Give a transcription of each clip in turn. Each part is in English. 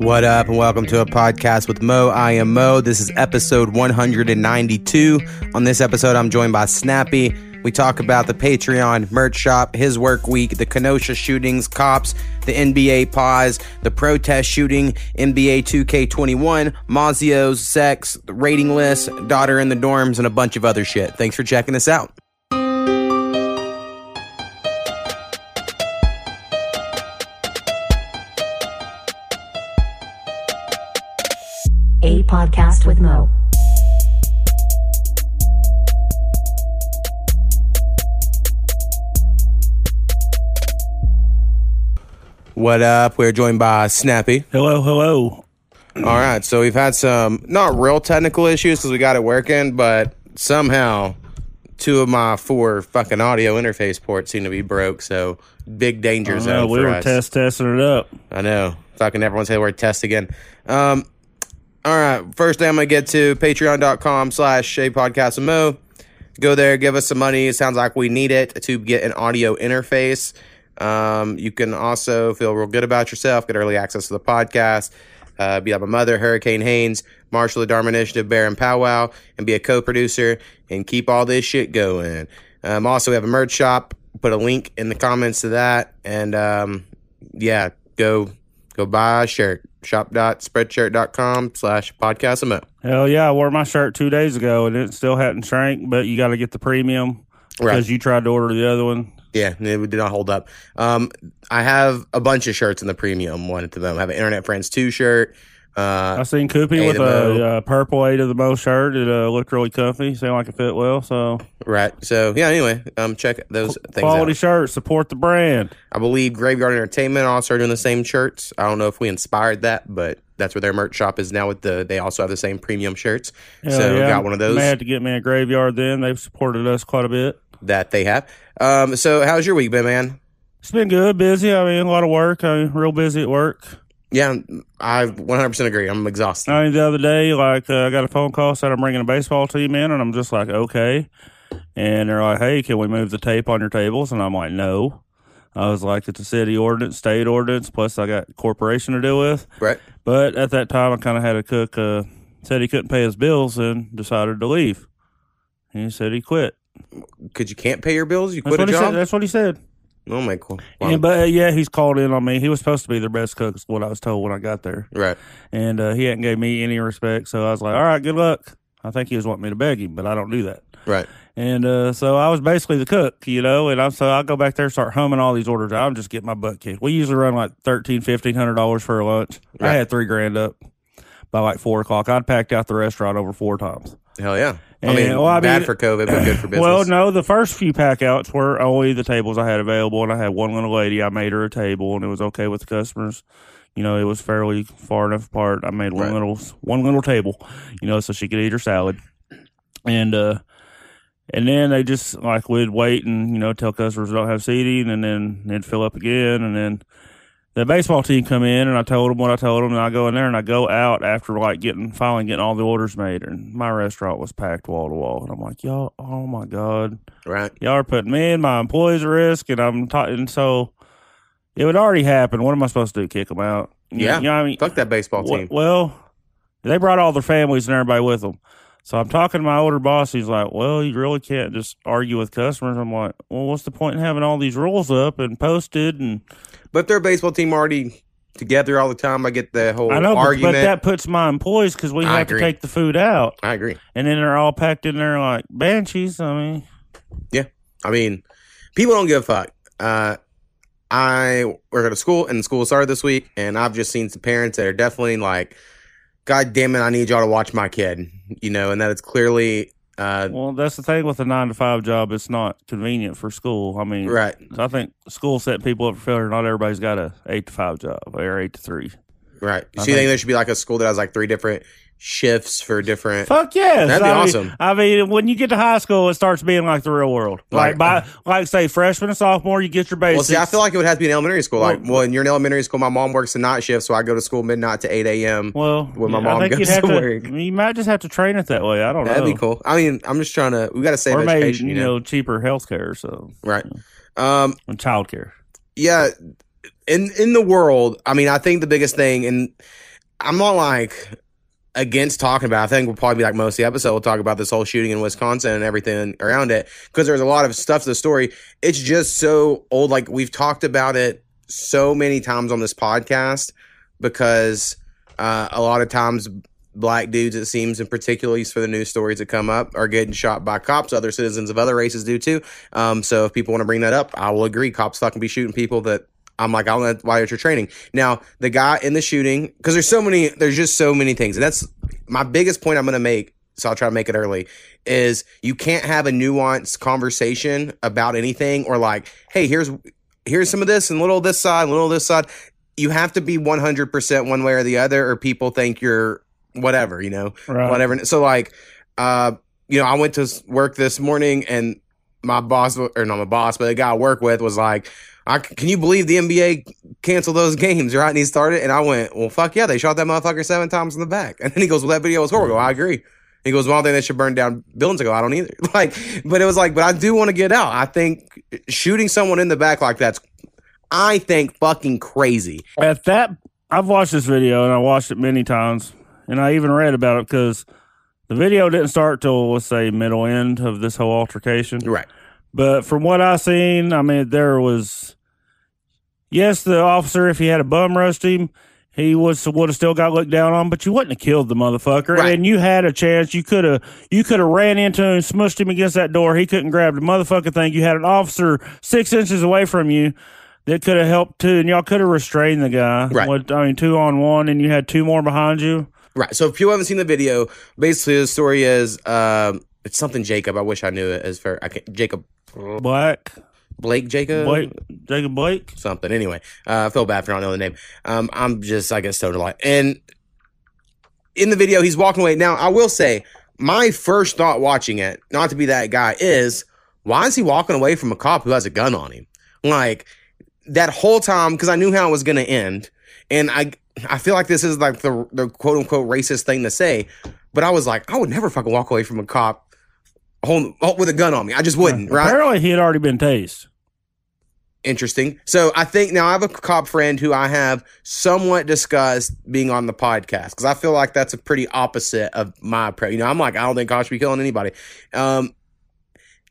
What up, and welcome to a podcast with Mo. I am Mo. This is episode 192. On this episode, I'm joined by Snappy. We talk about the Patreon merch shop, his work week, the Kenosha shootings, cops, the NBA pause, the protest shooting, NBA 2K21, Mazzio's sex, the rating list, daughter in the dorms, and a bunch of other shit. Thanks for checking us out. Podcast with Mo. What up? We're joined by Snappy. Hello, hello. All right, so we've had some not real technical issues because we got it working, but somehow two of my four fucking audio interface ports seem to be broke. So big danger zone we for were us. test testing it up. I know. Talking everyone say the word test again. Um, all right. First thing I'm gonna get to patreon.com slash Shay Podcast Mo. Go there, give us some money. It sounds like we need it to get an audio interface. Um, you can also feel real good about yourself, get early access to the podcast, uh, be like my mother, Hurricane Haynes, Marshall the Dharma Initiative, Bear and Powwow, and be a co-producer and keep all this shit going. Um, also, we have a merch shop. Put a link in the comments to that, and um, yeah, go go buy a shirt. Shop.spreadshirt.com slash podcast emo. Hell yeah, I wore my shirt two days ago and it still hadn't shrank, but you got to get the premium Right. because you tried to order the other one. Yeah, it did not hold up. Um, I have a bunch of shirts in the premium one to them. I have an Internet Friends 2 shirt. I Uh, seen Koopy with a, uh purple eight of the most shirt. It uh, looked really comfy. Seemed like it fit well. So right. So, yeah, anyway, um, check those things quality out. shirt, support the brand. I believe Graveyard Entertainment also are doing the same shirts. I don't know if we inspired that, but that's where their merch shop is now with the, they also have the same premium shirts. Hell so, yeah. got one of those have to get me a graveyard. Then they've supported us quite a bit. that they have. Um, so, how's your week been, man? It's been good, busy. I mean, a lot of work. I mean, real busy at work. Yeah, I 100% agree. I'm exhausted. I mean, the other day, like, uh, I got a phone call said I'm bringing a baseball team in, and I'm just like, okay. And they're like, hey, can we move the tape on your tables? And I'm like, no. I was like, it's a city ordinance, state ordinance, plus I got corporation to deal with. Right. But at that time, I kind of had a cook uh, said he couldn't pay his bills and decided to leave. And he said he quit. Because you can't pay your bills? You That's quit a job? said. That's what he said. Oh my god! Wow. And, but uh, yeah, he's called in on me. He was supposed to be their best cook, is what I was told when I got there. right, and uh, he hadn't gave me any respect. So I was like, "All right, good luck." I think he was wanting me to beg him, but I don't do that. right. And uh, so I was basically the cook, you know. And I'm so I go back there, start humming all these orders. I'm just getting my butt kicked. We usually run like thirteen, fifteen hundred dollars for a lunch. I had three grand up by like four o'clock. I'd packed out the restaurant over four times. Hell yeah! I mean, well, I bad mean- for COVID, but good for business. Well, no, the first few pack outs were only the tables I had available, and I had one little lady. I made her a table, and it was okay with the customers. You know, it was fairly far enough apart. I made one Right. little one little table, you know, so she could eat her salad. And uh and then they just like would wait and you know tell customers don't have seating, and then they'd fill up again, and then the baseball team come in, and I told them what I told them, and I go in there and I go out after like getting finally getting all the orders made, and my restaurant was packed wall to wall, and I'm like, y'all, oh my god, right, y'all are putting me and my employees at risk, and I'm talking so it would already happen. What am I supposed to do? Kick them out? You- Yeah. you know what I mean, fuck that baseball Wh- team. well, they brought all their families and everybody with them. So I'm talking to my older boss. He's like, "Well, you really can't just argue with customers." I'm like, "Well, what's the point in having all these rules up and posted?" And But their baseball team already together all the time. I get the whole I know, but, argument. but that puts my employees because we I have to take the food out, I agree. and then they're all packed in there like banshees. I mean, yeah. I mean, people don't give a fuck. Uh, I work at a school, and the school started this week, and I've just seen some parents that are definitely like, "God damn it, I need y'all to watch my kid," you know, and that it's clearly uh, well, that's the thing with a nine to five job. It's not convenient for school. I mean, right. I think school set people up for failure. Not everybody's got a eight to five job or eight to three. Right. I So you think think- there should be like a school that has like three different shifts for different? Fuck yes, That'd be I mean- awesome. I mean, when you get to high school, it starts being like the real world. Like- Like, by like say freshman and sophomore, you get your basics. Well, see, I feel like it would have to be in elementary school. Like, well, you're in elementary school, my mom works a night shift, so I go to school midnight to eight a.m. well, when my mom goes to to, work. You might just have to train it that way. I don't know. That'd be cool. I mean, I'm just trying to. We got to save Or education, you know cheaper health care. So right? Um, and child care. yeah, in in the world, I mean, I think the biggest thing, and I'm not like against talking about. I think we'll probably be like most of the episode. We'll talk about this whole shooting in Wisconsin and everything around it because there's a lot of stuff to the story. It's just so old. Like we've talked about it so many times on this podcast because uh, a lot of times black dudes, it seems, in particular, for the news stories that come up, are getting shot by cops. Other citizens of other races do too. Um, so if people want to bring that up, I will agree. Cops fucking be shooting people that I'm like, I don't know why you're training. Now, the guy in the shooting, because there's so many, there's just so many things. And that's my biggest point I'm going to make. So I'll try to make it early is you can't have a nuanced conversation about anything or like, hey, here's, here's some of this and little this side, a little this side. You have to be 100% one way or the other, or people think you're whatever, you know, Right. whatever. So like, uh, you know, I went to work this morning and my boss, or not my boss, but the guy I work with was like, I, can you believe the NBA canceled those games, right? And he started, and I went, well, fuck yeah, they shot that motherfucker seven times in the back. And then he goes, well, that video was horrible. I agree. He goes, well, I don't think they should burn down buildings. I go, I don't either. Like, but it was like, but I do want to get out. I think shooting someone in the back like that's, I think, fucking crazy. At that, I've watched this video and I watched it many times, and I even read about it because the video didn't start till let's say middle end of this whole altercation. Right. But from what I seen, I mean, there was yes, the officer if he had a bum rushed him, he was would have still got looked down on, but you wouldn't have killed the motherfucker. Right. And you had a chance. You could have you could have ran into him, smushed him against that door. He couldn't grab the motherfucking thing. You had an officer six inches away from you. That could have helped too, and y'all could have restrained the guy. Right. With, I mean, two on one, and you had two more behind you. Right. So if you haven't seen the video, basically the story is um, it's something Jacob. I wish I knew it as fair. I can't, Jacob Black, Blake Jacob Blake, Jacob Blake. something. Anyway, uh, I feel bad for not knowing the name. Um, I'm just I guess stoned a lot. And in the video, he's walking away. Now I will say my first thought watching it, not to be that guy, is why is he walking away from a cop who has a gun on him? Like that whole time because I knew how it was going to end, and I I feel like this is like the the quote unquote racist thing to say, but I was like I would never fucking walk away from a cop hold, with a gun on me. I just wouldn't, right? Apparently, he had already been tased. Interesting. So I think now I have a cop friend who I have somewhat discussed being on the podcast because I feel like that's a pretty opposite of my approach. You know, I'm like, I don't think cops should be killing anybody. Um,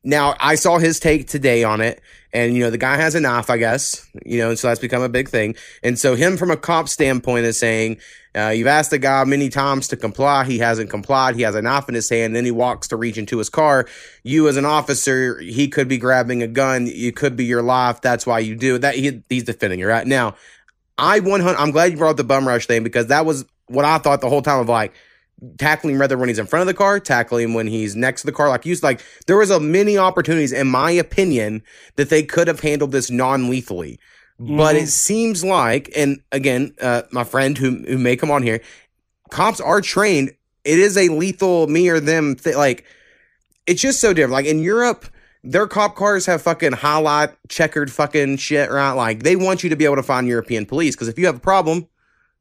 now I saw his take today on it, and you know, the guy has a knife, I guess, you know, and so that's become a big thing. And so him from a cop standpoint is saying, uh, you've asked the guy many times to comply. He hasn't complied. He has a knife in his hand. Then he walks to reach into his car. You, as an officer, he could be grabbing a gun. You could be your life. That's why you do. That he, he's defending you right now. I 100. I'm glad you brought up the bum rush thing because that was what I thought the whole time of like tackling rather when he's in front of the car, tackling when he's next to the car. Like you like there was a many opportunities, in my opinion, that they could have handled this But it seems like, and again, uh, my friend who who may come on here, cops are trained. It is a lethal me or them thing. Like it's just so different. Like in Europe, their cop cars have fucking highlight checkered fucking shit, right? Like they want you to be able to find European police because if you have a problem,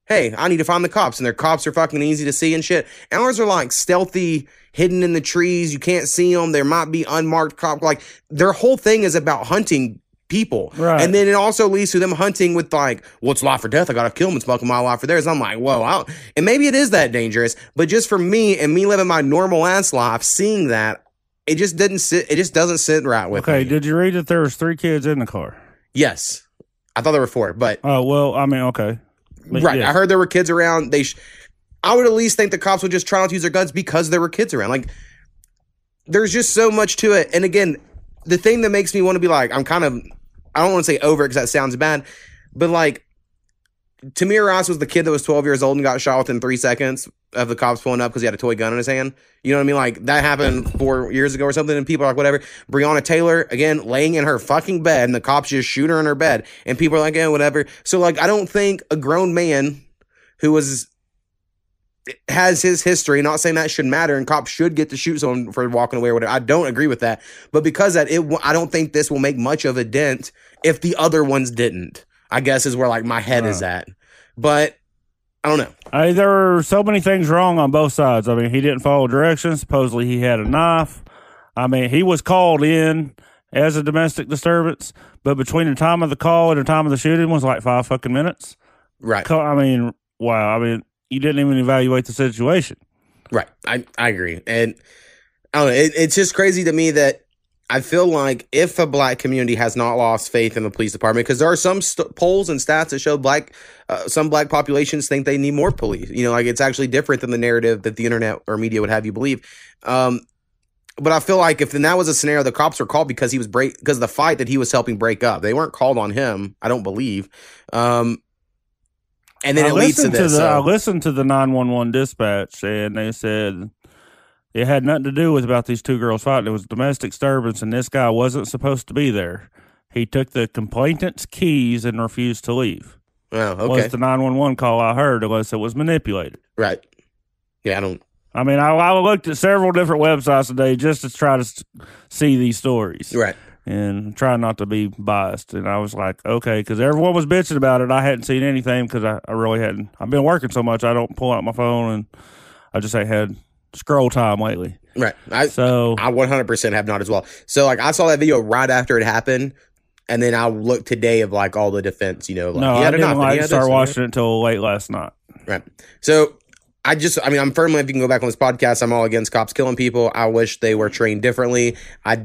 hey, I need to find the cops, and their cops are fucking easy to see and shit. Ours are like stealthy, hidden in the trees. You can't see them. There might be unmarked cop. Like their whole thing is about hunting people, Right. and then it also leads to them hunting with like, what's life or death? I gotta kill them and smoking my life for theirs. I'm like, whoa, I don't, and maybe it is that dangerous, but just for me and me living my normal ass life, seeing that. It just didn't sit. It just doesn't sit right with Okay, me. Okay. Did you read that there was three kids in the car? yes, I thought there were four, but Oh well, I mean, okay, But right. yes. I heard there were kids around. They, sh- I would at least think the cops would just try not to use their guns because there were kids around. Like, there's just so much to it. And again, the thing that makes me want to be like, I'm kind of, I don't want to say over because that sounds bad, but like, Tamir Rice was the kid that was 12 years old and got shot within three seconds of the cops pulling up because he had a toy gun in his hand. You know what I mean? Like that happened four years ago or something, and people are like, whatever. Breonna Taylor, again, laying in her fucking bed, and the cops just shoot her in her bed, and people are like, yeah, whatever. So, like, I don't think a grown man who was has his history, not saying that should matter, and cops should get to shoot someone for walking away or whatever. I don't agree with that, but because that, it, I don't think this will make much of a dent if the other ones didn't. I guess is where like my head is at, but I don't know. I, there were so many things wrong on both sides. I mean, he didn't follow directions. Supposedly, he had a knife. I mean, he was called in. as a domestic disturbance, but between the time of the call and the time of the shooting was like five fucking minutes. Right. I mean, wow. I mean, you didn't even evaluate the situation. Right. I, I agree. And I don't know. It, it's just crazy to me that I feel like if a black community has not lost faith in the police department, because there are some st- polls and stats that show black, uh, some black populations think they need more police. You know, like it's actually different than the narrative that the internet or media would have you believe. Um, but I feel like if then that was a scenario, the cops were called because he was break because the fight that he was helping break up. They weren't called on him. I don't believe. Um, and then I it leads to this. the, I listened to the nine one one dispatch, and they said it had nothing to do with about these two girls fighting. It was domestic disturbance, and this guy wasn't supposed to be there. He took the complainant's keys and refused to leave. oh, okay. Was the nine one one call I heard, unless it was manipulated. right. Yeah, I don't. I mean, I, I looked at several different websites today just to try to s- see these stories Right. and try not to be biased. And I was like, okay, because everyone was bitching about it. I hadn't seen anything because I, I really hadn't. I've been working so much, I don't pull out my phone and I just ain't had scroll time lately. Right. I, So, I 100% have not as well. So like I saw that video right after it happened, and then I looked today of like all the defense. You know, like, no, I didn't like start watching it until late last night. Right. So I just, I mean, I'm firmly, if you can go back on this podcast, I'm all against cops killing people. I wish they were trained differently. I,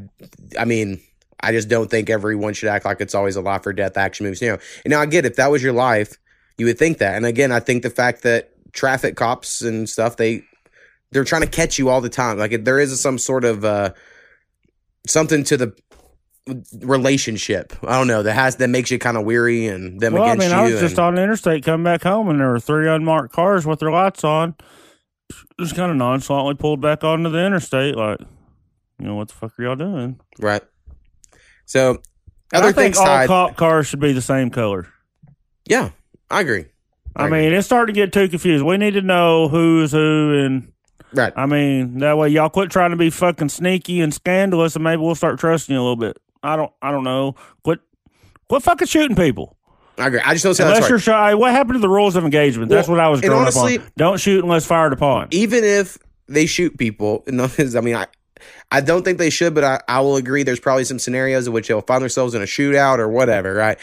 I mean, I just don't think everyone should act like it's always a life or death action movie. You know, and now I get if that was your life, you would think that. And again, I think the fact that traffic cops and stuff, they, they're trying to catch you all the time. Like there is some sort of, uh, something to the relationship. I don't know that has that makes you kind of weary and them Well, I mean, you. I was just on the interstate coming back home, and there were three unmarked cars with their lights on. Just kind of nonchalantly pulled back onto the interstate, like, you know, what the fuck are y'all doing? right. So And other I think things all cop cars should be the same color. yeah, I agree. I I mean, it's starting to get too confused. We need to know who's who, and Right. I mean, that way y'all quit trying to be fucking sneaky and scandalous, and maybe we'll start trusting you a little bit. I don't, I don't know. Quit, quit fucking shooting people. I agree. I just don't say that's Unless right. you're shy. What happened to the rules of engagement? That's what I was and growing honestly- up on. Don't shoot unless fired upon. Even if they shoot people, no, I mean, I, I don't think they should, but I, I will agree. There's probably some scenarios in which they'll find themselves in a shootout or whatever, right?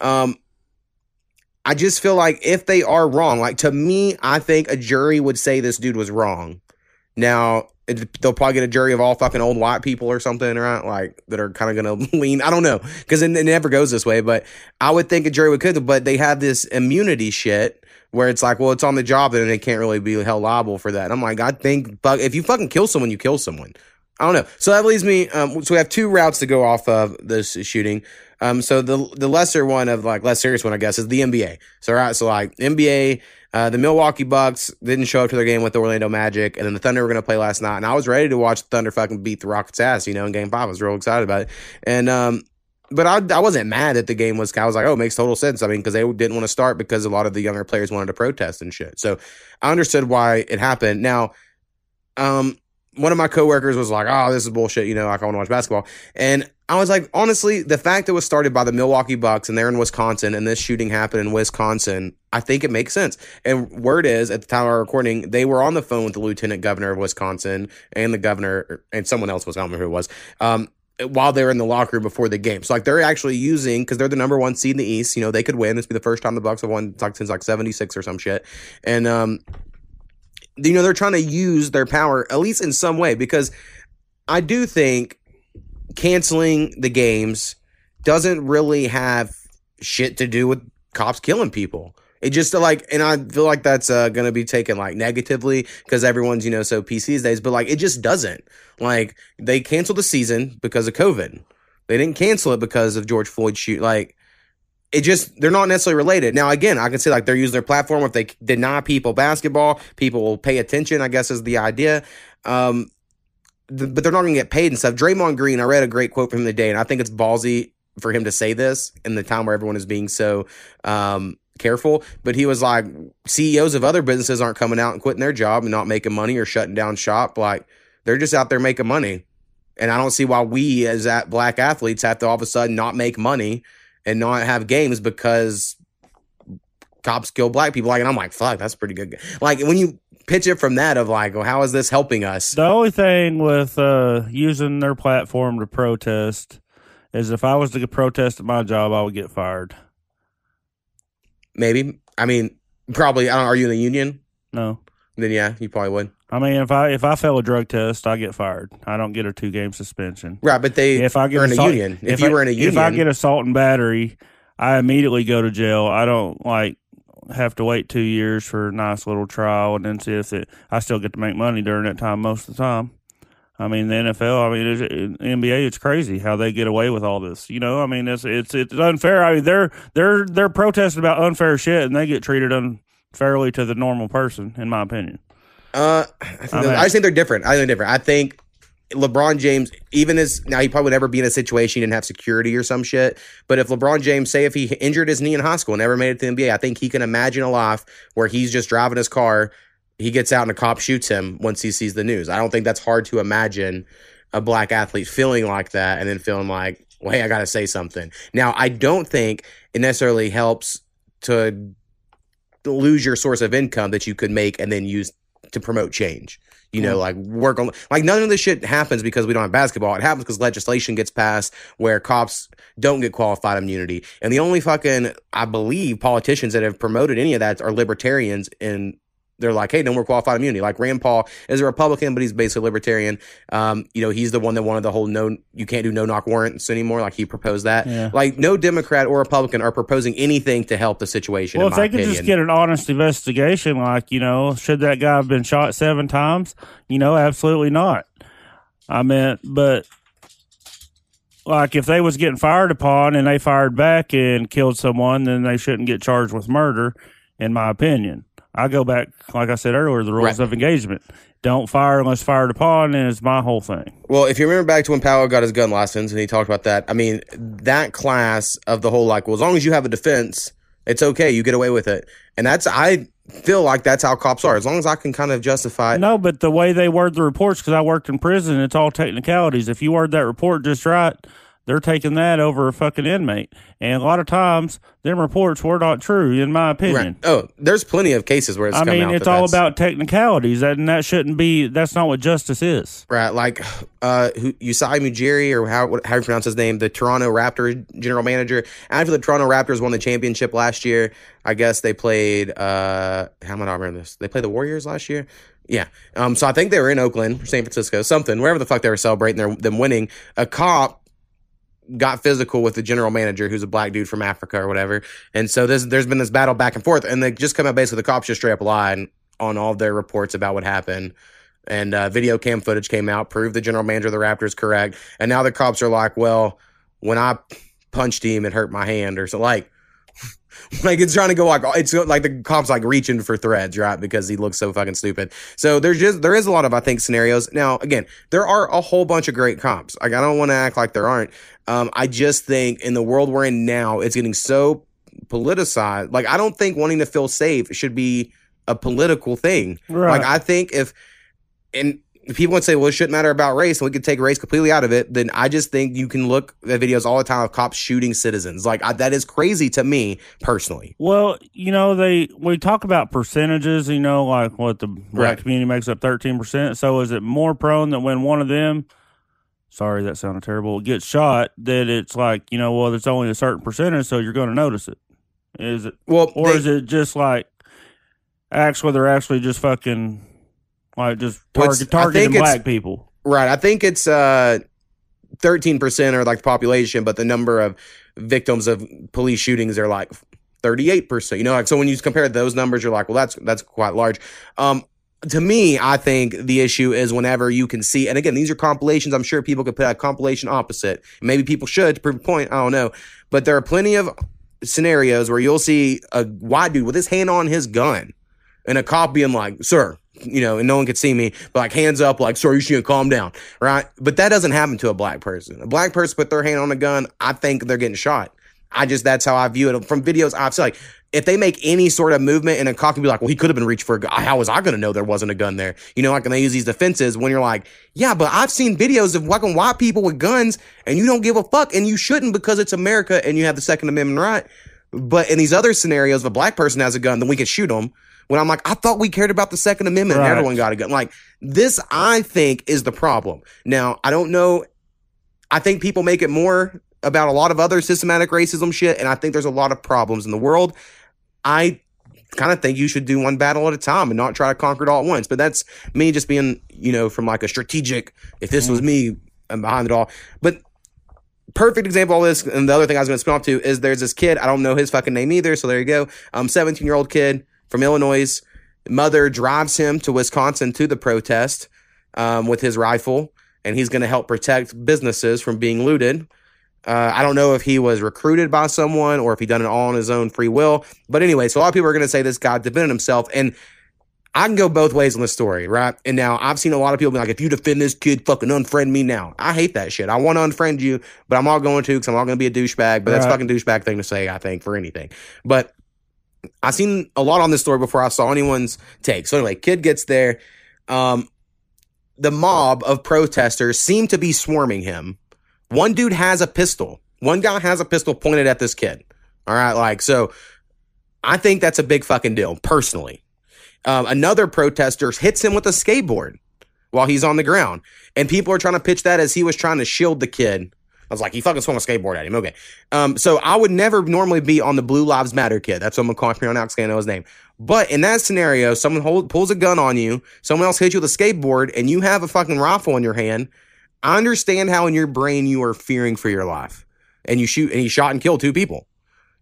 Um, I just feel like if they are wrong, like to me, I think a jury would say this dude was wrong. Now it, they'll probably get a jury of all fucking old white people or something, right? Like that are kind of gonna lean. I don't know because it, it never goes this way, but I would think a jury would could. But they have this immunity shit where it's like, well, it's on the job, and they can't really be held liable for that. And I'm like, I think, if you fucking kill someone, you kill someone. I don't know. So that leaves me. Um, so we have two routes to go off of this shooting. Um, so the the lesser one of like less serious one, I guess, is the NBA. So right, so like NBA, uh, the Milwaukee Bucks didn't show up to their game with the Orlando Magic, and then the Thunder were going to play last night, and I was ready to watch the Thunder fucking beat the Rockets' ass, you know, in Game Five. I was real excited about it, and um, but I I wasn't mad that the game was. I was like, oh, it makes total sense. I mean, because they didn't want to start because a lot of the younger players wanted to protest and shit. So I understood why it happened. Now, um, one of my coworkers was like, "Oh, this is bullshit," you know, like I want to watch basketball, and I was like, honestly, the fact that it was started by the Milwaukee Bucks and they're in Wisconsin, and this shooting happened in Wisconsin, I think it makes sense. And word is, at the time of our recording, they were on the phone with the lieutenant governor of Wisconsin and the governor and someone else was, I don't remember who it was, um, while they were in the locker room before the game. So like they're actually using because they're the number one seed in the East. You know, they could win. This would be the first time the Bucks have won since like seventy six or some shit, and um you know they're trying to use their power at least in some way because I do think canceling the games doesn't really have shit to do with cops killing people. It just like, and I feel like that's uh, to be taken like negatively because everyone's you know so PC these days. But like, it just doesn't. Like they canceled the season because of COVID. They didn't cancel it because of George Floyd shoot. Like it just they're not necessarily related. Now again, I can say like they're using their platform. If they deny people basketball, people will pay attention. I guess is the idea. Um, th- but they're not going to get paid and stuff. Draymond Green, I read a great quote from him today, and I think it's ballsy for him to say this in the time where everyone is being so um, careful. But he was like, CEOs of other businesses aren't coming out and quitting their job and not making money or shutting down shop. Like they're just out there making money. And I don't see why we as black athletes have to all of a sudden not make money and not have games because cops kill black people. Like, and I'm like, fuck, that's pretty good. Like when you pitch it from that of like, well, how is this helping us? The only thing with uh, using their platform to protest is if I was to protest at my job, I would get fired. Maybe. I mean, probably. I don't, are you in the union? No. Then yeah, you probably would. I mean, if I if I fail a drug test, I get fired. I don't get a two game suspension. Right, but they If I get in a assault- union. If, you I, were in a union, if I get assault and battery, I immediately go to jail. I don't like have to wait two years for a nice little trial and then see if it. I still get to make money during that time most of the time. I mean, the NFL. I mean, NBA. It's crazy how they get away with all this. You know, I mean, it's it's it's unfair. I mean, they're they're they're protesting about unfair shit, and they get treated unfairly to the normal person, in my opinion. Uh, I, think I they're- mean- I just think they're different. I think they're different. I think LeBron James, even as now, he probably would never be in a situation he didn't have security or some shit. But if LeBron James, say, if he injured his knee in high school and never made it to the NBA, I think he can imagine a life where he's just driving his car, he gets out and a cop shoots him once he sees the news. I don't think that's hard to imagine a black athlete feeling like that and then feeling like, well, hey, I got to say something. Now, I don't think it necessarily helps to lose your source of income that you could make and then use to promote change. You know, like work on like none of this shit happens because we don't have basketball. It happens because legislation gets passed where cops don't get qualified immunity. And the only fucking I believe politicians that have promoted any of that are libertarians and they're like, hey, no more qualified immunity. Like Rand Paul is a Republican, but he's basically libertarian. Um, you know, he's the one that wanted the whole no, you can't do no knock warrants anymore. Like he proposed that. Yeah. Like no Democrat or Republican are proposing anything to help the situation. Well, in if they could opinion. just get an honest investigation, like you know, should that guy have been shot seven times? You know, absolutely not. I meant, but like if they was getting fired upon and they fired back and killed someone, then they shouldn't get charged with murder, in my opinion. I go back, like I said earlier, the rules Right. of engagement. Don't fire unless fired upon and is my whole thing. Well, if you remember back to when Powell got his gun license and he talked about that, I mean, that class of the whole like, well, as long as you have a defense, it's okay, you get away with it. And that's, I feel like that's how cops are. As long as I can kind of justify it. No, but the way they word the reports, because I worked in prison, it's all technicalities. If you word that report just right, they're taking that over a fucking inmate. And a lot of times, them reports were not true, in my opinion. Right. Oh, there's plenty of cases where it's I mean, it's all about technicalities, and that shouldn't be. That's not what justice is. Right, like uh, who, Masai Ujiri, or how how you pronounce his name, the Toronto Raptors general manager. After the Toronto Raptors won the championship last year, I guess they played. Uh, how am I not remember this? They played the Warriors last year. Yeah. Um. So I think they were in Oakland, or San Francisco, something, wherever the fuck they were celebrating their, them winning. A cop got physical with the general manager, who's a black dude from Africa or whatever. And so this, there's been this battle back and forth, and they just come out basically the cops just straight up lied on all their reports about what happened. And uh, video cam footage came out, proved the general manager of the Raptors correct. And now the cops are like, well, when I punched him, it hurt my hand, or so like. Like it's trying to go like it's like the cops like reaching for threads, right? Because he looks so fucking stupid. So there's just there is a lot of I think scenarios. Now again, there are a whole bunch of great cops. Like I don't want to act like there aren't. Um, I just think in the world we're in now, it's getting so politicized. Like I don't think wanting to feel safe should be a political thing. Right. Like I think if and people would say, well, it shouldn't matter about race, and we could take race completely out of it. Then I just think you can look at videos all the time of cops shooting citizens. Like I, that is crazy to me personally. Well, you know, they we talk about percentages. You know, like what the black Right. community makes up thirteen percent. So is it more prone that when one of them, sorry, that sounded terrible, gets shot, that it's like you know, well, there's only a certain percentage, so you're going to notice it. Is it, Well, or they- is it just like actually they're actually just fucking like just target, targeting black people? Right. I think it's uh, 13% are like the population, but the number of victims of police shootings are like 38%. You know, like so when you compare those numbers, you're like, well, that's that's quite large. Um, to me, I think the issue is whenever you can see, and again, these are compilations. I'm sure people could put a compilation opposite. Maybe people should to prove a point. I don't know. But there are plenty of scenarios where you'll see a white dude with his hand on his gun and a cop being like, sir, you know, and no one could see me, but like hands up, like, sir, you should calm down, right? But that doesn't happen to a black person. A black person put their hand on a gun, I think they're getting shot. I just, that's how I view it from videos I've seen. Like, if they make any sort of movement and a cop can be like, well, he could have been reached for a gun. How was I going to know there wasn't a gun there? You know, like, and they use these defenses when you're like, yeah, but I've seen videos of fucking white people with guns and you don't give a fuck and you shouldn't because it's America and you have the Second Amendment right. But in these other scenarios, if a black person has a gun, then we can shoot them. When I'm like, I thought we cared about the Second Amendment and everyone got a gun. Like, this, I think, is the problem. Now, I don't know. I think people make it more about a lot of other systematic racism shit, and I think there's a lot of problems in the world. I kind of think you should do one battle at a time and not try to conquer it all at once. But that's me just being, you know, from like a strategic, if this was me, I'm behind it all. But perfect example of this, and the other thing I was going to spin off to is there's this kid, I don't know his fucking name either, so there you go. Um, 17 year old kid from Illinois. Mother drives him to Wisconsin to the protest um, with his rifle, and he's going to help protect businesses from being looted. Uh, I don't know if he was recruited by someone or if he done it all on his own free will. But anyway, so a lot of people are going to say this guy defended himself. And I can go both ways on the story, right? And now I've seen a lot of people be like, if you defend this kid, fucking unfriend me now. I hate that shit. I want to unfriend you, but I'm not going to because I'm not going to be a douchebag. But that's Right. fucking douchebag thing to say, I think, for anything. But I've seen a lot on this story before I saw anyone's take. So anyway, kid gets there. Um, the mob of protesters seem to be swarming him. One dude has a pistol. One guy has a pistol pointed at this kid. All right, like so. I think that's a big fucking deal, personally. Um, another protester hits him with a skateboard while he's on the ground, and people are trying to pitch that as he was trying to shield the kid. I was like, he fucking swung a skateboard at him. Okay. Um, so I would never normally be on the Blue Lives Matter kid. That's what I'm call now because I know his name. But in that scenario, someone hold, pulls a gun on you, someone else hits you with a skateboard, and you have a fucking rifle in your hand. I understand how in your brain you are fearing for your life, and you shoot and he shot and killed two people.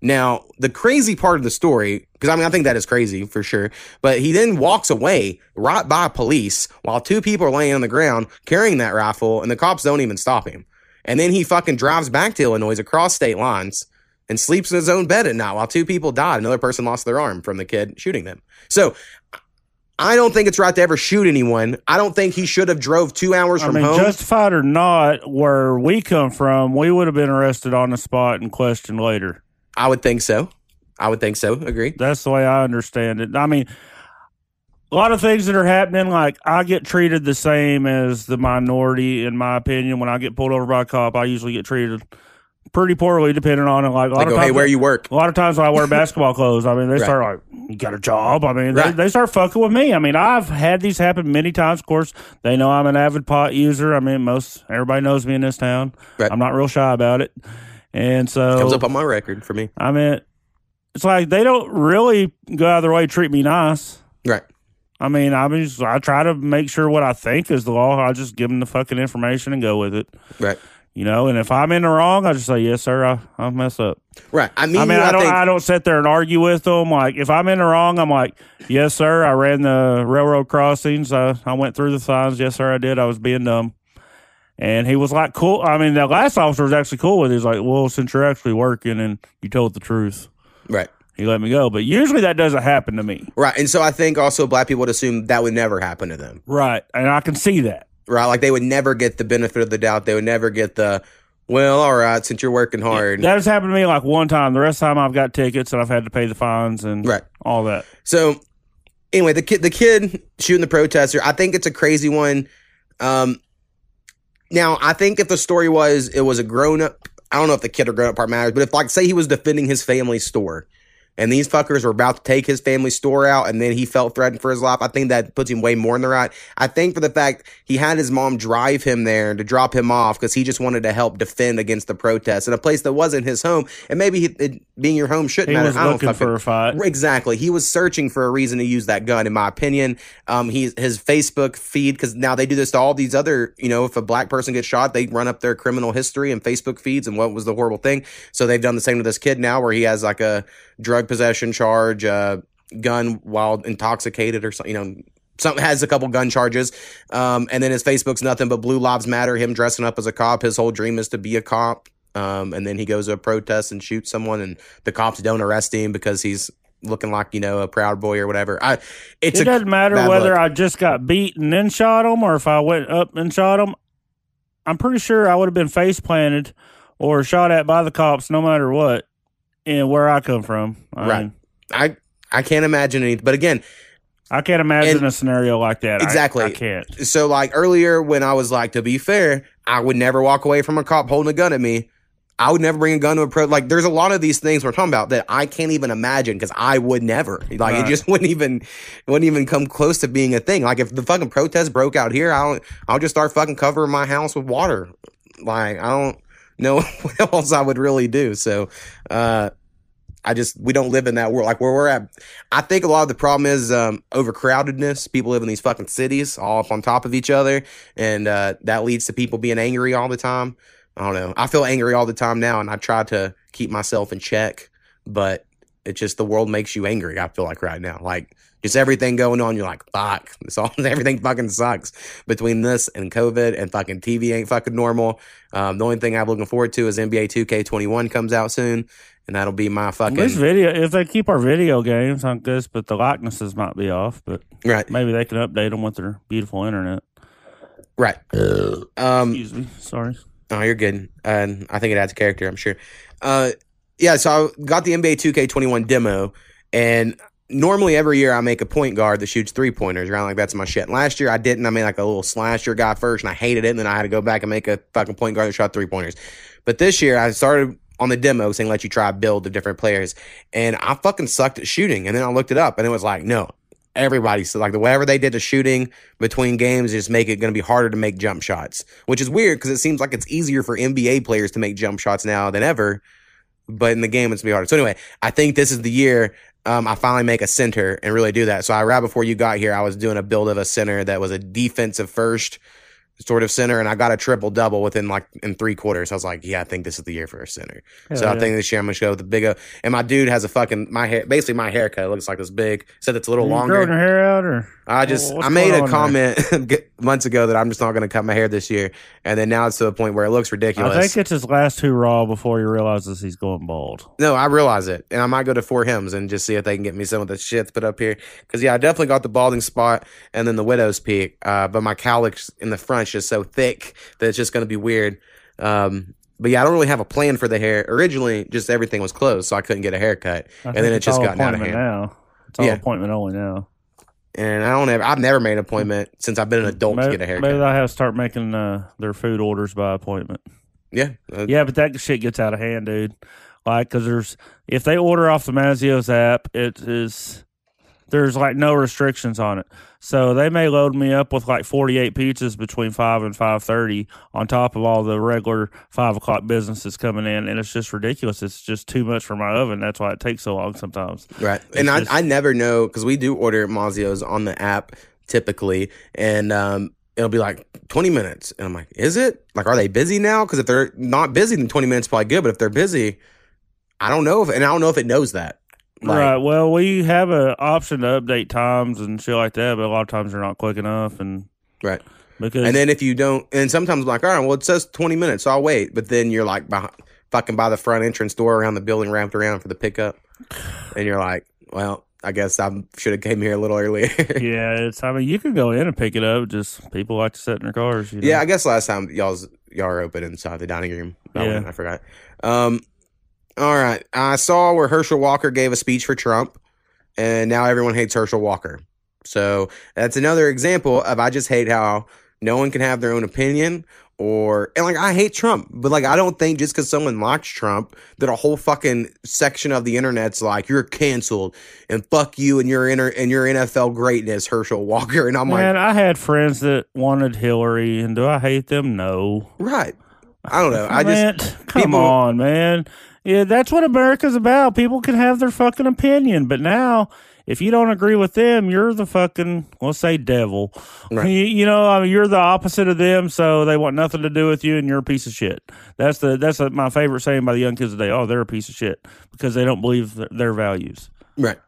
Now, the crazy part of the story, because I mean, I think that is crazy for sure, but he then walks away right by police while two people are laying on the ground carrying that rifle, and the cops don't even stop him. And then he fucking drives back to Illinois across state lines and sleeps in his own bed at night while two people died. Another person lost their arm from the kid shooting them. So I don't think it's right to ever shoot anyone. I don't think he should have drove two hours I from mean, home. justified or not, where we come from, we would have been arrested on the spot and questioned later. I would think so. I would think so. Agree. That's the way I understand it. I mean, a lot of things that are happening, like I get treated the same as the minority, in my opinion. When I get pulled over by a cop, I usually get treated pretty poorly, depending on it. Like a lot Like, of go, times, hey, where you work? a lot of times when I wear basketball clothes, I mean, they Right. start like, "You got a job?" I mean, Right. they, they start fucking with me. I mean, I've had these happen many times. Of course, they know I'm an avid pot user. I mean, most everybody knows me in this town. Right. I'm not real shy about it, and so it Comes up on my record for me. I mean, it's like they don't really go out of their way to treat me nice. Right. I mean, I mean, I try to make sure what I think is the law. I just give them the fucking information and go with it. Right. You know, and if I'm in the wrong, I just say yes, sir. I I mess up. Right. I mean, I mean, I don't. think, I don't sit there and argue with them. Like, if I'm in the wrong, I'm like, yes, sir. I ran the railroad crossings. I I went through the signs. Yes, sir. I did. I was being dumb. And he was like, cool. I mean, the last officer was actually cool with it. He's like, well, since you're actually working and you told the truth, right. he let me go. But usually that doesn't happen to me. Right. And so I think also black people would assume that would never happen to them. Right. And I can see that. Right. Like they would never get the benefit of the doubt. They would never get the, well, all right, since you're working hard. That has happened to me like one time. The rest of the time I've got tickets and I've had to pay the fines and Right. all that. So anyway, the kid, the kid shooting the protester, I think it's a crazy one. Um, now I think if the story was it was a grown up, I don't know if the kid or grown up part matters, but if like say he was defending his family store, and these fuckers were about to take his family store out, and then he felt threatened for his life, I think that puts him way more in the right. I think for the fact he had his mom drive him there to drop him off because he just wanted to help defend against the protests in a place that wasn't his home, and maybe he, it, being your home shouldn't He matter. was I don't looking fucking- for a fight. Exactly. He was searching for a reason to use that gun, in my opinion. Um, he's his Facebook feed because now they do this to all these other. You know, if a black person gets shot, they run up their criminal history and Facebook feeds and what was the horrible thing. So they've done the same to this kid now, where he has like a drug possession charge, uh, gun while intoxicated or something. You know. Some has a couple gun charges, um, and then his Facebook's nothing but Blue Lives Matter. Him dressing up as a cop. His whole dream is to be a cop. Um, and then he goes to a protest and shoots someone, and the cops don't arrest him because he's looking like you know a proud boy or whatever. I, it's it doesn't matter whether look. I just got beat and then shot him or if I went up and shot him. I'm pretty sure I would have been face planted or shot at by the cops no matter what and where I come from. I Right. mean, I I can't imagine anything. But again, I can't imagine And- a scenario like that. I- Exactly. I, can't. so like earlier when I was like, to be fair, I would never walk away from a cop holding a gun at me. I would never bring a gun to a pro. Like, there's a lot of these things we're talking about that I can't even imagine because I would never. Like, Right. it just wouldn't even wouldn't even come close to being a thing. Like, if the fucking protest broke out here, I'll I'll just start fucking covering my house with water. Like, I don't know what else I would really do. So, uh, I just we don't live in that world like where we're at. I think a lot of the problem is um, overcrowdedness. People live in these fucking cities, all up on top of each other, and uh, that leads to people being angry all the time. I don't know. I feel angry all the time now, and I try to keep myself in check, but it's just the world makes you angry. I feel like right now, like just everything going on, you're like, fuck, this all everything fucking sucks between this and COVID and fucking TV ain't fucking normal. Um, the only thing I'm looking forward to is NBA 2K21 comes out soon, and that'll be my fucking This video, if they keep our video games on this, but the likenesses might be off, but right, maybe they can update them with their beautiful internet. right. Um, Excuse me, sorry. Oh, you're good. And I think it adds character, I'm sure. Uh, yeah, so I got the NBA 2K21 demo, and normally every year I make a point guard that shoots three pointers around like that's my shit. Last year I didn't. I made like a little slasher guy first, and I hated it. And then I had to go back and make a fucking point guard that shot three pointers. But this year I started on the demo saying let you try build the different players, and I fucking sucked at shooting. And then I looked it up, and it was like no. Everybody, so like the whatever they did to shooting between games, just make it going to be harder to make jump shots, which is weird because it seems like it's easier for NBA players to make jump shots now than ever but in the game it's gonna be harder. So anyway, I think this is the year um, I finally make a center and really do that. So I right before you got here, I was doing a build of a center that was a defensive first sort of center, and I got a triple double within like in three quarters. I was like, yeah, I think this is the year for a center. so I think this year I'm gonna go with the big. O- And my dude has a fucking my hair, basically my haircut looks like this big. Said it's a little you longer. growing your hair out, or I just I made a comment months ago that I'm just not going to cut my hair this year, and then now it's to the point where it looks ridiculous. I think it's his last two raw before he realizes he's going bald. No, I realize it, and I might go to For Hims and just see if they can get me some of the shit put up here. Because yeah, I definitely got the balding spot and then the widow's peak, uh, but my cowlick's in the front's just so thick that it's just going to be weird. Um, but yeah, I don't really have a plan for the hair. Originally, just everything was closed, so I couldn't get a haircut, I and then it just gotten out of hand. Now it's all Yeah. appointment only now. And I don't ever, I've never made an appointment since I've been an adult maybe, to get a haircut. maybe they have to start making uh, their food orders by appointment. yeah, uh, Yeah, but that shit gets out of hand, dude. Like, because there's if they order off the Mazzio's app, it is there's like no restrictions on it. So they may load me up with like 48 pizzas between five and 5:30 on top of all the regular five o'clock businesses coming in, and it's just ridiculous. It's just too much for my oven. That's why it takes so long sometimes. Right. And I, just- I never know because we do order Mazzio's on the app typically, and um, it'll be like 20 minutes. And I'm like, is it? Like, are they busy now? Because if they're not busy, then 20 minutes is probably good. But if they're busy, I don't know if, and I don't know if it knows that. Like, right. Well, we have an option to update times and shit like that, but a lot of times they're not quick enough, and Right. because And then if you don't, and sometimes I'm like, all right, well, it says 20 minutes, so I'll wait. But then you're like, behind, fucking by the front entrance door around the building, wrapped around for the pickup. And you're like, well, I guess I should have came here a little earlier. yeah, it's. I mean, you can go in and pick it up. Just people like to sit in their cars. You know? Yeah, I guess last time y'all's y'all were open inside the dining room. That Yeah. one, I forgot. Um, all right, I saw where Herschel Walker gave a speech for Trump, and now everyone hates Herschel Walker. So that's another example of I just hate how no one can have their own opinion. Or and like I hate Trump, but like I don't think just because someone likes Trump that a whole fucking section of the internet's like you're canceled and fuck you and your inter and your NFL greatness, Herschel Walker. And I'm like Man, like, I had friends that wanted Hillary, and do I hate them? No. right. I don't know. I just come people- on, man. Yeah, that's what America's about. People can have their fucking opinion, but now if you don't agree with them, you're the fucking let's say devil. Right. You, you know, I mean, you're the opposite of them, so they want nothing to do with you, and you're a piece of shit. That's the that's a, my favorite saying by the young kids today. Oh, they're a piece of shit because they don't believe th- their values. Right.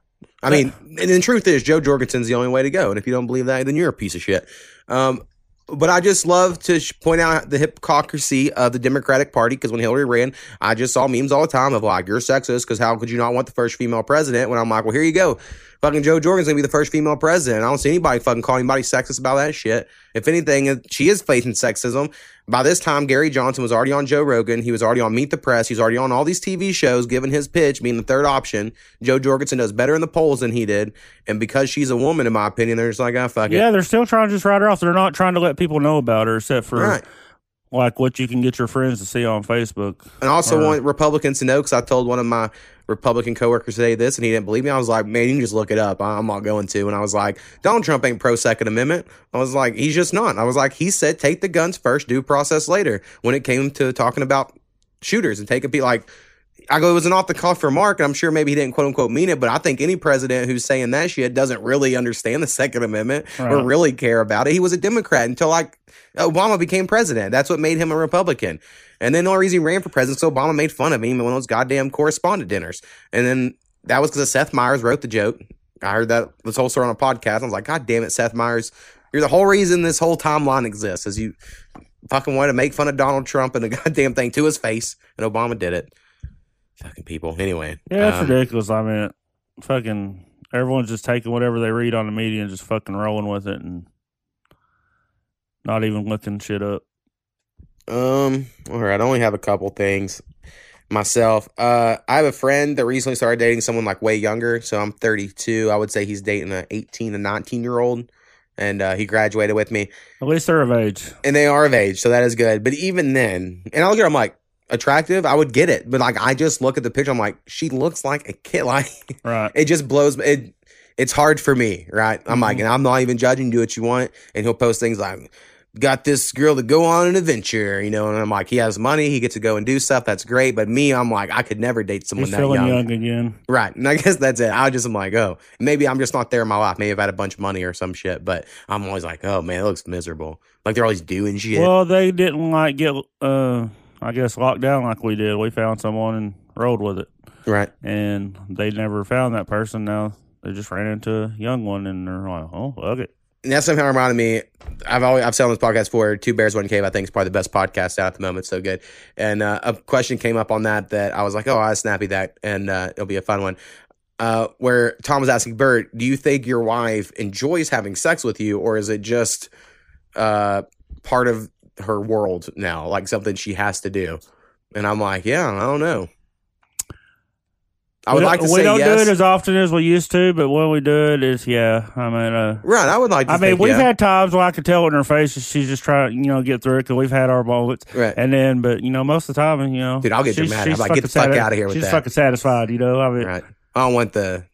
I mean, and the truth is, Jo Jorgensen's the only way to go. And if you don't believe that, then you're a piece of shit. Um, but I just love to point out the hypocrisy of the Democratic Party because when Hillary ran, I just saw memes all the time of like, you're sexist because how could you not want the first female president? When I'm like, well, here you go. Fucking Joe Jordan's gonna be the first female president. I don't see anybody fucking calling anybody sexist about that shit. If anything, she is facing sexism. By this time, Gary Johnson was already on Joe Rogan. He was already on Meet the Press. He's already on all these TV shows, giving his pitch, being the third option. Jo Jorgensen does better in the polls than he did. And because she's a woman, in my opinion, they're just like, ah, fuck Yeah, it. they're still trying to just write her off. They're not trying to let people know about her, except for Right. Like what you can get your friends to see on Facebook. And I also Or- want Republicans to know because I told one of my Republican coworkers today this, and he didn't believe me. I was like, man, you can just look it up. I'm not going to. And I was like, Donald Trump ain't pro Second Amendment. I was like, he's just not. I was like, he said take the guns first, due process later. When it came to talking about shooters and take a peek. Like, I go, it was an off the cuff remark, and I'm sure maybe he didn't quote unquote mean it, but I think any president who's saying that shit doesn't really understand the Second Amendment or really care about it. He was a Democrat until like Obama became president. That's what made him a Republican. And then the only reason he ran for president is Obama made fun of him at one of those goddamn correspondent dinners. And then that was because Seth Meyers wrote the joke. I heard that this whole story on a podcast. I was like, God damn it, Seth Meyers. You're the whole reason this whole timeline exists is you fucking wanted to make fun of Donald Trump and the goddamn thing to his face, and Obama did it. Fucking people. Anyway. Yeah, it's um, ridiculous. I mean, fucking everyone's just taking whatever they read on the media and just fucking rolling with it and not even looking shit up. Um, all right, I only have a couple things myself. Uh, I have a friend that recently started dating someone like way younger. So I'm 32. I would say he's dating an 18 to 19 year old, and uh, he graduated with me, At least they're of age. and they are of age, so that is good. But even then, and I look at her, I'm like attractive. I would get it, but like I just look at the picture, I'm like she looks like a kid. Like Right. it just blows it. It's hard for me, right? I'm like, Mhm. and I'm not even judging. Do what you want, and he'll post things like, "Got this girl to go on an adventure," you know. And I'm like, he has money, he gets to go and do stuff. That's great. But me, I'm like, I could never date someone He's that feeling young. young. again. right? And I guess that's it. I just am like, oh, maybe I'm just not there in my life. Maybe I've had a bunch of money or some shit. But I'm always like, oh man, it looks miserable. Like they're always doing shit. Well, they didn't like get, uh, I guess, locked down like we did. We found someone and rolled with it. right? And they never found that person. Now they just ran into a young one and they're like, oh, fuck it. And that somehow reminded me. I've always I've said on this podcast before. Two Bears One Cave. I think is probably the best podcast out at the moment. So good. And uh, a question came up on that that I was like, oh, I snappy that, and uh, it'll be a fun one. Uh, where Tom was asking Bert, do you think your wife enjoys having sex with you, or is it just uh, part of her world now, like something she has to do? And I'm like, yeah, I don't know. I would like to we say don't yes. do it as often as we used to, but when we do it, is yeah. I mean, uh, right, I would like to. I mean, we've yeah. had times where I could tell in her face that she's just trying, you know, get through it because we've had our moments. right. And then, but you know, most of the time, you know, Dude, I'll get she's- dramatic. she's I'm like, get the fuck out of here with she's that. She's fucking satisfied, you know. I mean, Right. I don't want the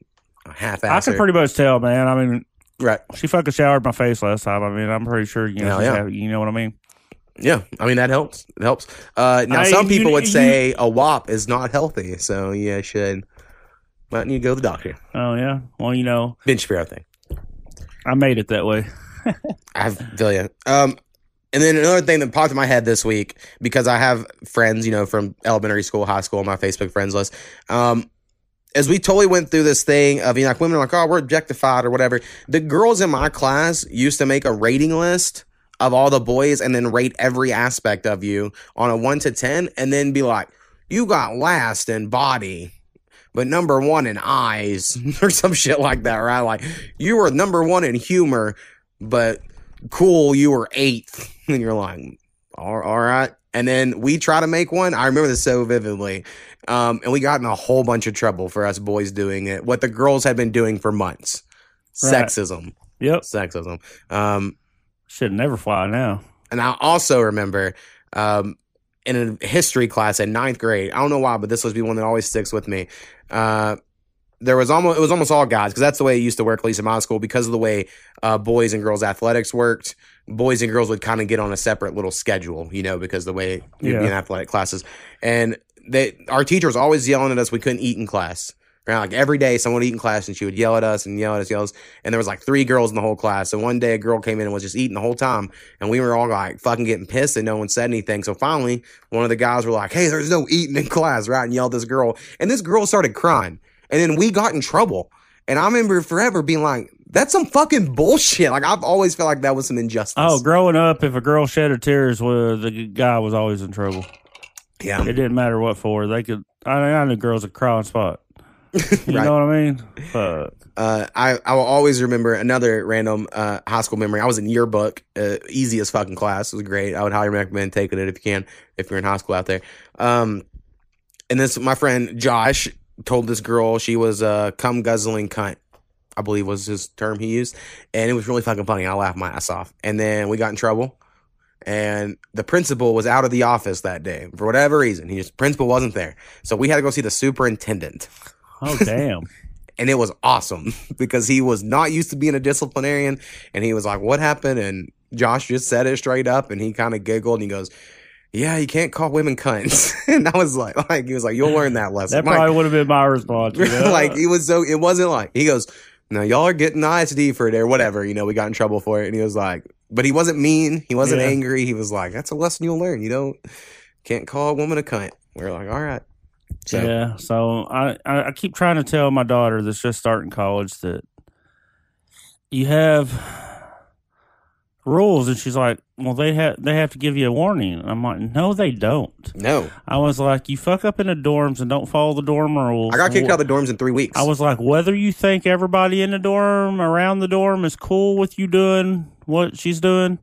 half I can pretty much tell, man. I mean, Right. she fucking showered my face last time. I mean, I'm pretty sure, you know, yeah. happy, you know what I mean. Yeah. I mean, that helps. It helps. Uh, now, I- some you- people would you- say a WAP is not healthy. So, yeah, should. Might need to go to the doctor. Oh yeah. Well, you know, Ben Shapiro thing. I made it that way. I feel you. Um, and then another thing that popped in my head this week because I have friends, you know, from elementary school, high school, on my Facebook friends list. Um, as we totally went through this thing of you know, like women are like, oh, we're objectified or whatever. The girls in my class used to make a rating list of all the boys and then rate every aspect of you on a one to ten, and then be like, you got last in body. But number one in eyes or some shit like that, right? Like you were number one in humor, but cool, you were eighth. And you're like, all, all right. And then we try to make one. I remember this so vividly. Um, and we got in a whole bunch of trouble for us boys doing it. What the girls had been doing for months. Right. Sexism. Yep. Sexism. Um, Should never fly now. and I also remember um, in a history class in ninth grade. I don't know why, but this was the one that always sticks with me. Uh, there was almost it was almost all guys because that's the way it used to work, at least in my school, because of the way uh, boys and girls athletics worked. Boys and girls would kind of get on a separate little schedule, you know, because the way you'd be in athletic classes, and they our teacher was always yelling at us. We couldn't eat in class. Right? Like every day, someone would eat in class, and she would yell at us and yell at us, yell at us. And there was like three girls in the whole class. And one day, a girl came in and was just eating the whole time, and we were all like fucking getting pissed, and no one said anything. So finally, one of the guys were like, "Hey, there's no eating in class, right?" And yelled at this girl, and this girl started crying, and then we got in trouble. And I remember forever being like, "That's some fucking bullshit." Like I've always felt like that was some injustice. Oh, growing up, if a girl shed her tears, well, the guy was always in trouble. yeah, It didn't matter what for. They could. I, I knew girls would cry on spot. You Right. know what I mean? Fuck. uh, I I will always remember another random uh, high school memory. I was in yearbook, uh, easy as fucking class. It was great. I would highly recommend taking it if you can, if you're in high school out there. Um, and this my friend Josh told this girl she was a cum guzzling cunt. I believe was his term he used, and it was really fucking funny. I laughed my ass off. And then we got in trouble, and the principal was out of the office that day for whatever reason. He just principal wasn't there, so we had to go see the superintendent Oh damn. and it was awesome because he was not used to being a disciplinarian and he was like what happened and josh just said it straight up and he kind of giggled and he goes yeah, you can't call women cunts. and I was like, like he was like, you'll learn that lesson. That like, probably would have been my response. you know? like he was so it wasn't like he goes no y'all are getting ISD for it or whatever you know we got in trouble for it and he was like but he wasn't mean he wasn't Yeah. angry he was like that's a lesson you'll learn you don't can't call a woman a cunt we are like all right so yeah. So I, I keep trying to tell my daughter that's just starting college that you have rules, and she's like, "Well, they have they have to give you a warning." And I'm like, "No, they don't." no I was like, "You fuck up in the dorms and don't follow the dorm rules." I got kicked out of the dorms in three weeks I was like, whether you think everybody in the dorm around the dorm is cool with you doing what she's doing,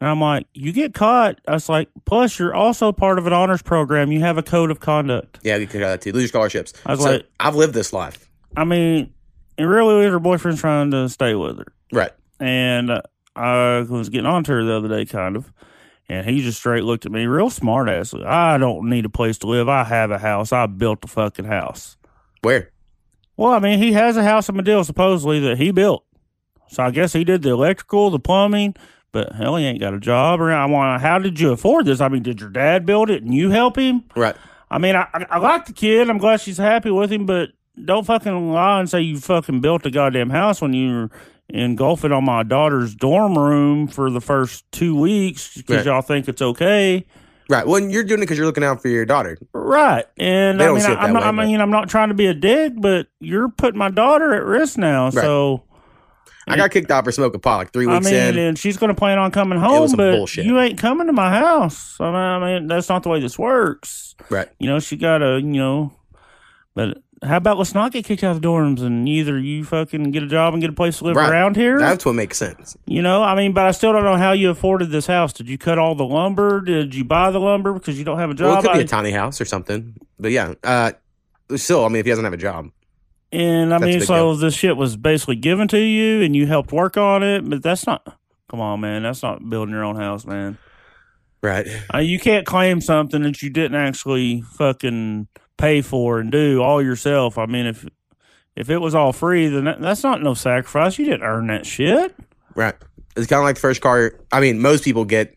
and I'm like, you get caught. I was like, plus you're also part of an honors program. You have a code of conduct. yeah you of that too lose your scholarships I was so like- I've lived this life I mean, and really, was her boyfriend's trying to stay with her, right and uh, I was getting on to her the other day, kind of. And he just straight looked at me, real smart ass. I don't need a place to live. I have a house. I built a fucking house. where Well, I mean, he has a house in Madill supposedly that he built. So I guess he did the electrical, the plumbing, but hell, he ain't got a job. Or I want, how did you afford this? I mean, did your dad build it and you help him? right I mean, I, I, I like the kid. I'm glad she's happy with him, but don't fucking lie and say you fucking built a goddamn house when you engulf it on my daughter's dorm room for the first two weeks because Right. y'all think it's okay. right well you're doing it because you're looking out for your daughter Right. And I mean, I, I'm that not, I mean, I'm not trying to be a dick, but you're putting my daughter at risk now. So, I got kicked out for smoking pot like three weeks I mean, in and she's going to plan on coming home, but bullshit. you ain't coming to my house. I mean, I mean, that's not the way this works. right You know, she got to, you know, but how about let's not get kicked out of the dorms and either you fucking get a job and get a place to live Right. around here? that's what makes sense You know, I mean, but I still don't know how you afforded this house. Did you cut all the lumber? Did you buy the lumber because you don't have a job? well it could be I- a tiny house or something but yeah uh still I mean if he doesn't have a job And I That's mean, so deal. this shit was basically given to you, and you helped work on it. But that's not. Come on, man. That's not building your own house, man. right Uh, you can't claim something that you didn't actually fucking pay for and do all yourself. I mean, if if it was all free, then that, that's not no sacrifice. You didn't earn that shit. Right. It's kind of like the first car. I mean, most people get,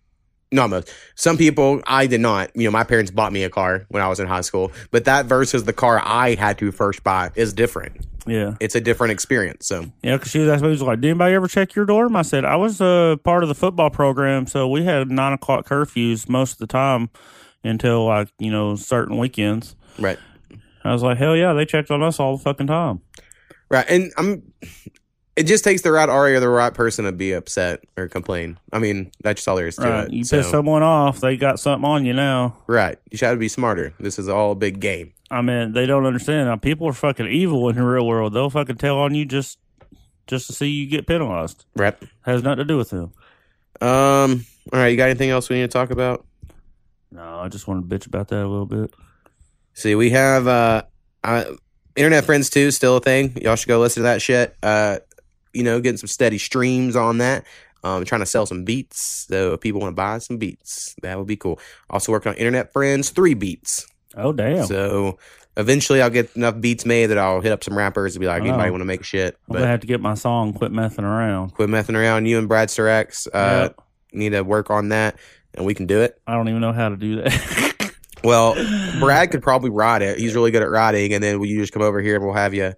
not most. Some people, I did not. You know, my parents bought me a car when I was in high school, but that versus the car I had to first buy is different. Yeah, It's a different experience. So, yeah. Because she was asking me, was like, "Did anybody ever check your dorm?" I said, "I was a part of the football program, so we had nine o'clock curfews most of the time until like you know certain weekends." right. I was like, hell yeah, they checked on us all the fucking time. Right. And I'm, it just takes the right RA or the right person to be upset or complain. I mean, that's just all there is to Right. it. You So, piss someone off, they got something on you now. right. You should have to be smarter. This is all a big game. I mean, they don't understand. Now, people are fucking evil in the real world. They'll fucking tell on you just just to see you get penalized. Right. Has nothing to do with them. Um, all right. You got anything else we need to talk about? No, I just want to bitch about that a little bit. See, we have uh, uh internet friends too, still a thing. Y'all should go listen to that shit. Uh, you know, getting some steady streams on that. Um, trying to sell some beats. So if people want to buy some beats, that would be cool. Also working on internet friends, three beats. Oh damn! So eventually I'll get enough beats made that I'll hit up some rappers and be like, Oh. anybody want to make shit? I'm But gonna have to get my song "Quit Messing Around." quit messing around. You and Brad Sterex, uh, Yep. need to work on that and we can do it. I don't even know how to do that. Well, Brad could probably ride it. He's really good at riding, and then you just come over here and we'll have you.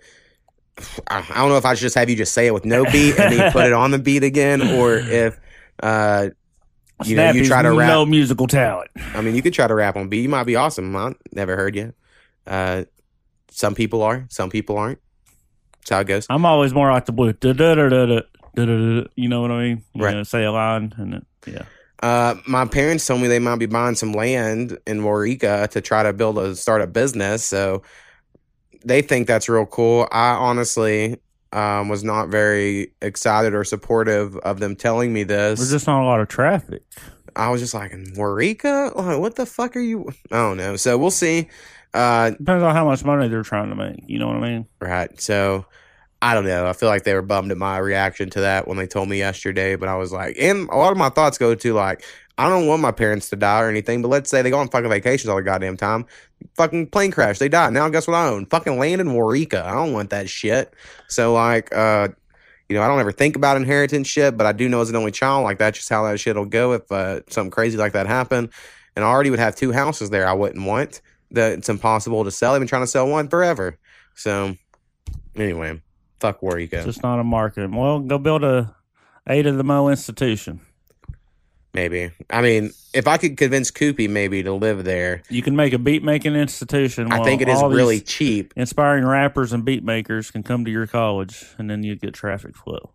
I don't know if I should just have you just say it with no beat and then put it on the beat again, or if uh, you know you try to rap. no musical talent. I mean, you could try to rap on beat. You might be awesome. I never heard you. Uh, some people are, some people aren't. That's how it goes. I'm always more like the blue. Da, da, da, da, da, da, da, da. You know what I mean? You Right. know, say a line and it, yeah. Uh, my parents told me they might be buying some land in Waurika to try to build a start a business. So they think that's real cool. I honestly um, was not very excited or supportive of them telling me this. There's just not a lot of traffic. I was just like, Waurika? Like, what the fuck are you? I don't know. So we'll see. Uh, Depends on how much money they're trying to make. You know what I mean? right. So I don't know. I feel like they were bummed at my reaction to that when they told me yesterday, but I was like, and a lot of my thoughts go to like, I don't want my parents to die or anything, but let's say they go on fucking vacations all the goddamn time. Fucking plane crash, they die. Now guess what I own? Fucking land in Waurika. I don't want that shit. So like, uh, you know, I don't ever think about inheritance shit, but I do know as an only child, like that's just how that shit'll go if uh, something crazy like that happened. and I already would have two houses there. I wouldn't want that. It's impossible to sell. I've been trying to sell one forever. So anyway, fuck Waurika. It's just not a market. Well, go build a eight of the Mo institution. Maybe. I mean, if I could convince Koopy maybe to live there, You can make a beat making institution. I think it is really cheap. inspiring rappers and beat makers can come to your college, and then you get traffic flow.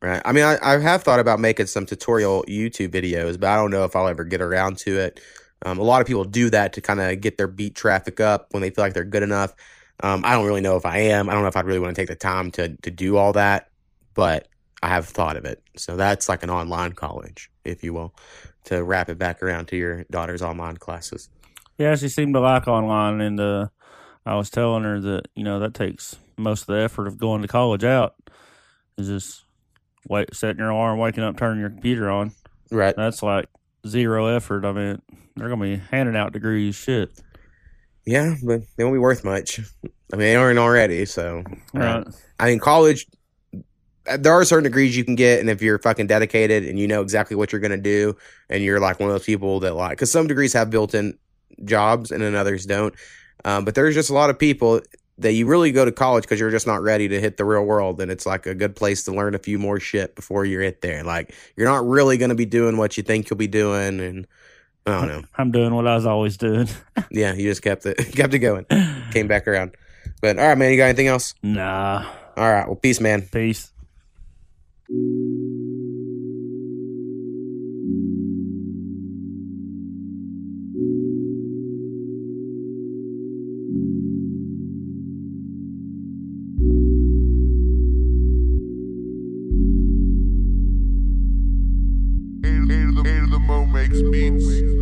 Right. I mean, I, I have thought about making some tutorial YouTube videos, but I don't know if I'll ever get around to it. Um, a lot of people do that to kind of get their beat traffic up when they feel like they're good enough. Um, I don't really know if I am. I don't know if I'd really want to take the time to to do all that, but I have thought of it. So that's like an online college, if you will, to wrap it back around to your daughter's online classes. Yeah, she seemed to like online, and uh, I was telling her that you know that takes most of the effort of going to college out. Is just wait, setting your alarm, waking up, turning your computer on. Right. That's like zero effort. I mean, they're gonna be handing out degrees. Shit. Yeah, but they won't be worth much. I mean, they aren't already. So, Right. I mean, college. Uh, There are certain degrees you can get, and if you're fucking dedicated and you know exactly what you're gonna do, and you're like one of those people that like, because some degrees have built-in jobs and then others don't. Um, but there's just a lot of people that you really go to college because you're just not ready to hit the real world, and it's like a good place to learn a few more shit before you're hit there. Like, you're not really gonna be doing what you think you'll be doing, and I don't know. I'm doing what I was always doing. Yeah, you just kept it kept it going. Came back around. But all right, man, you got anything else? nah. All right, well, peace, man. Peace. And, the makes beats.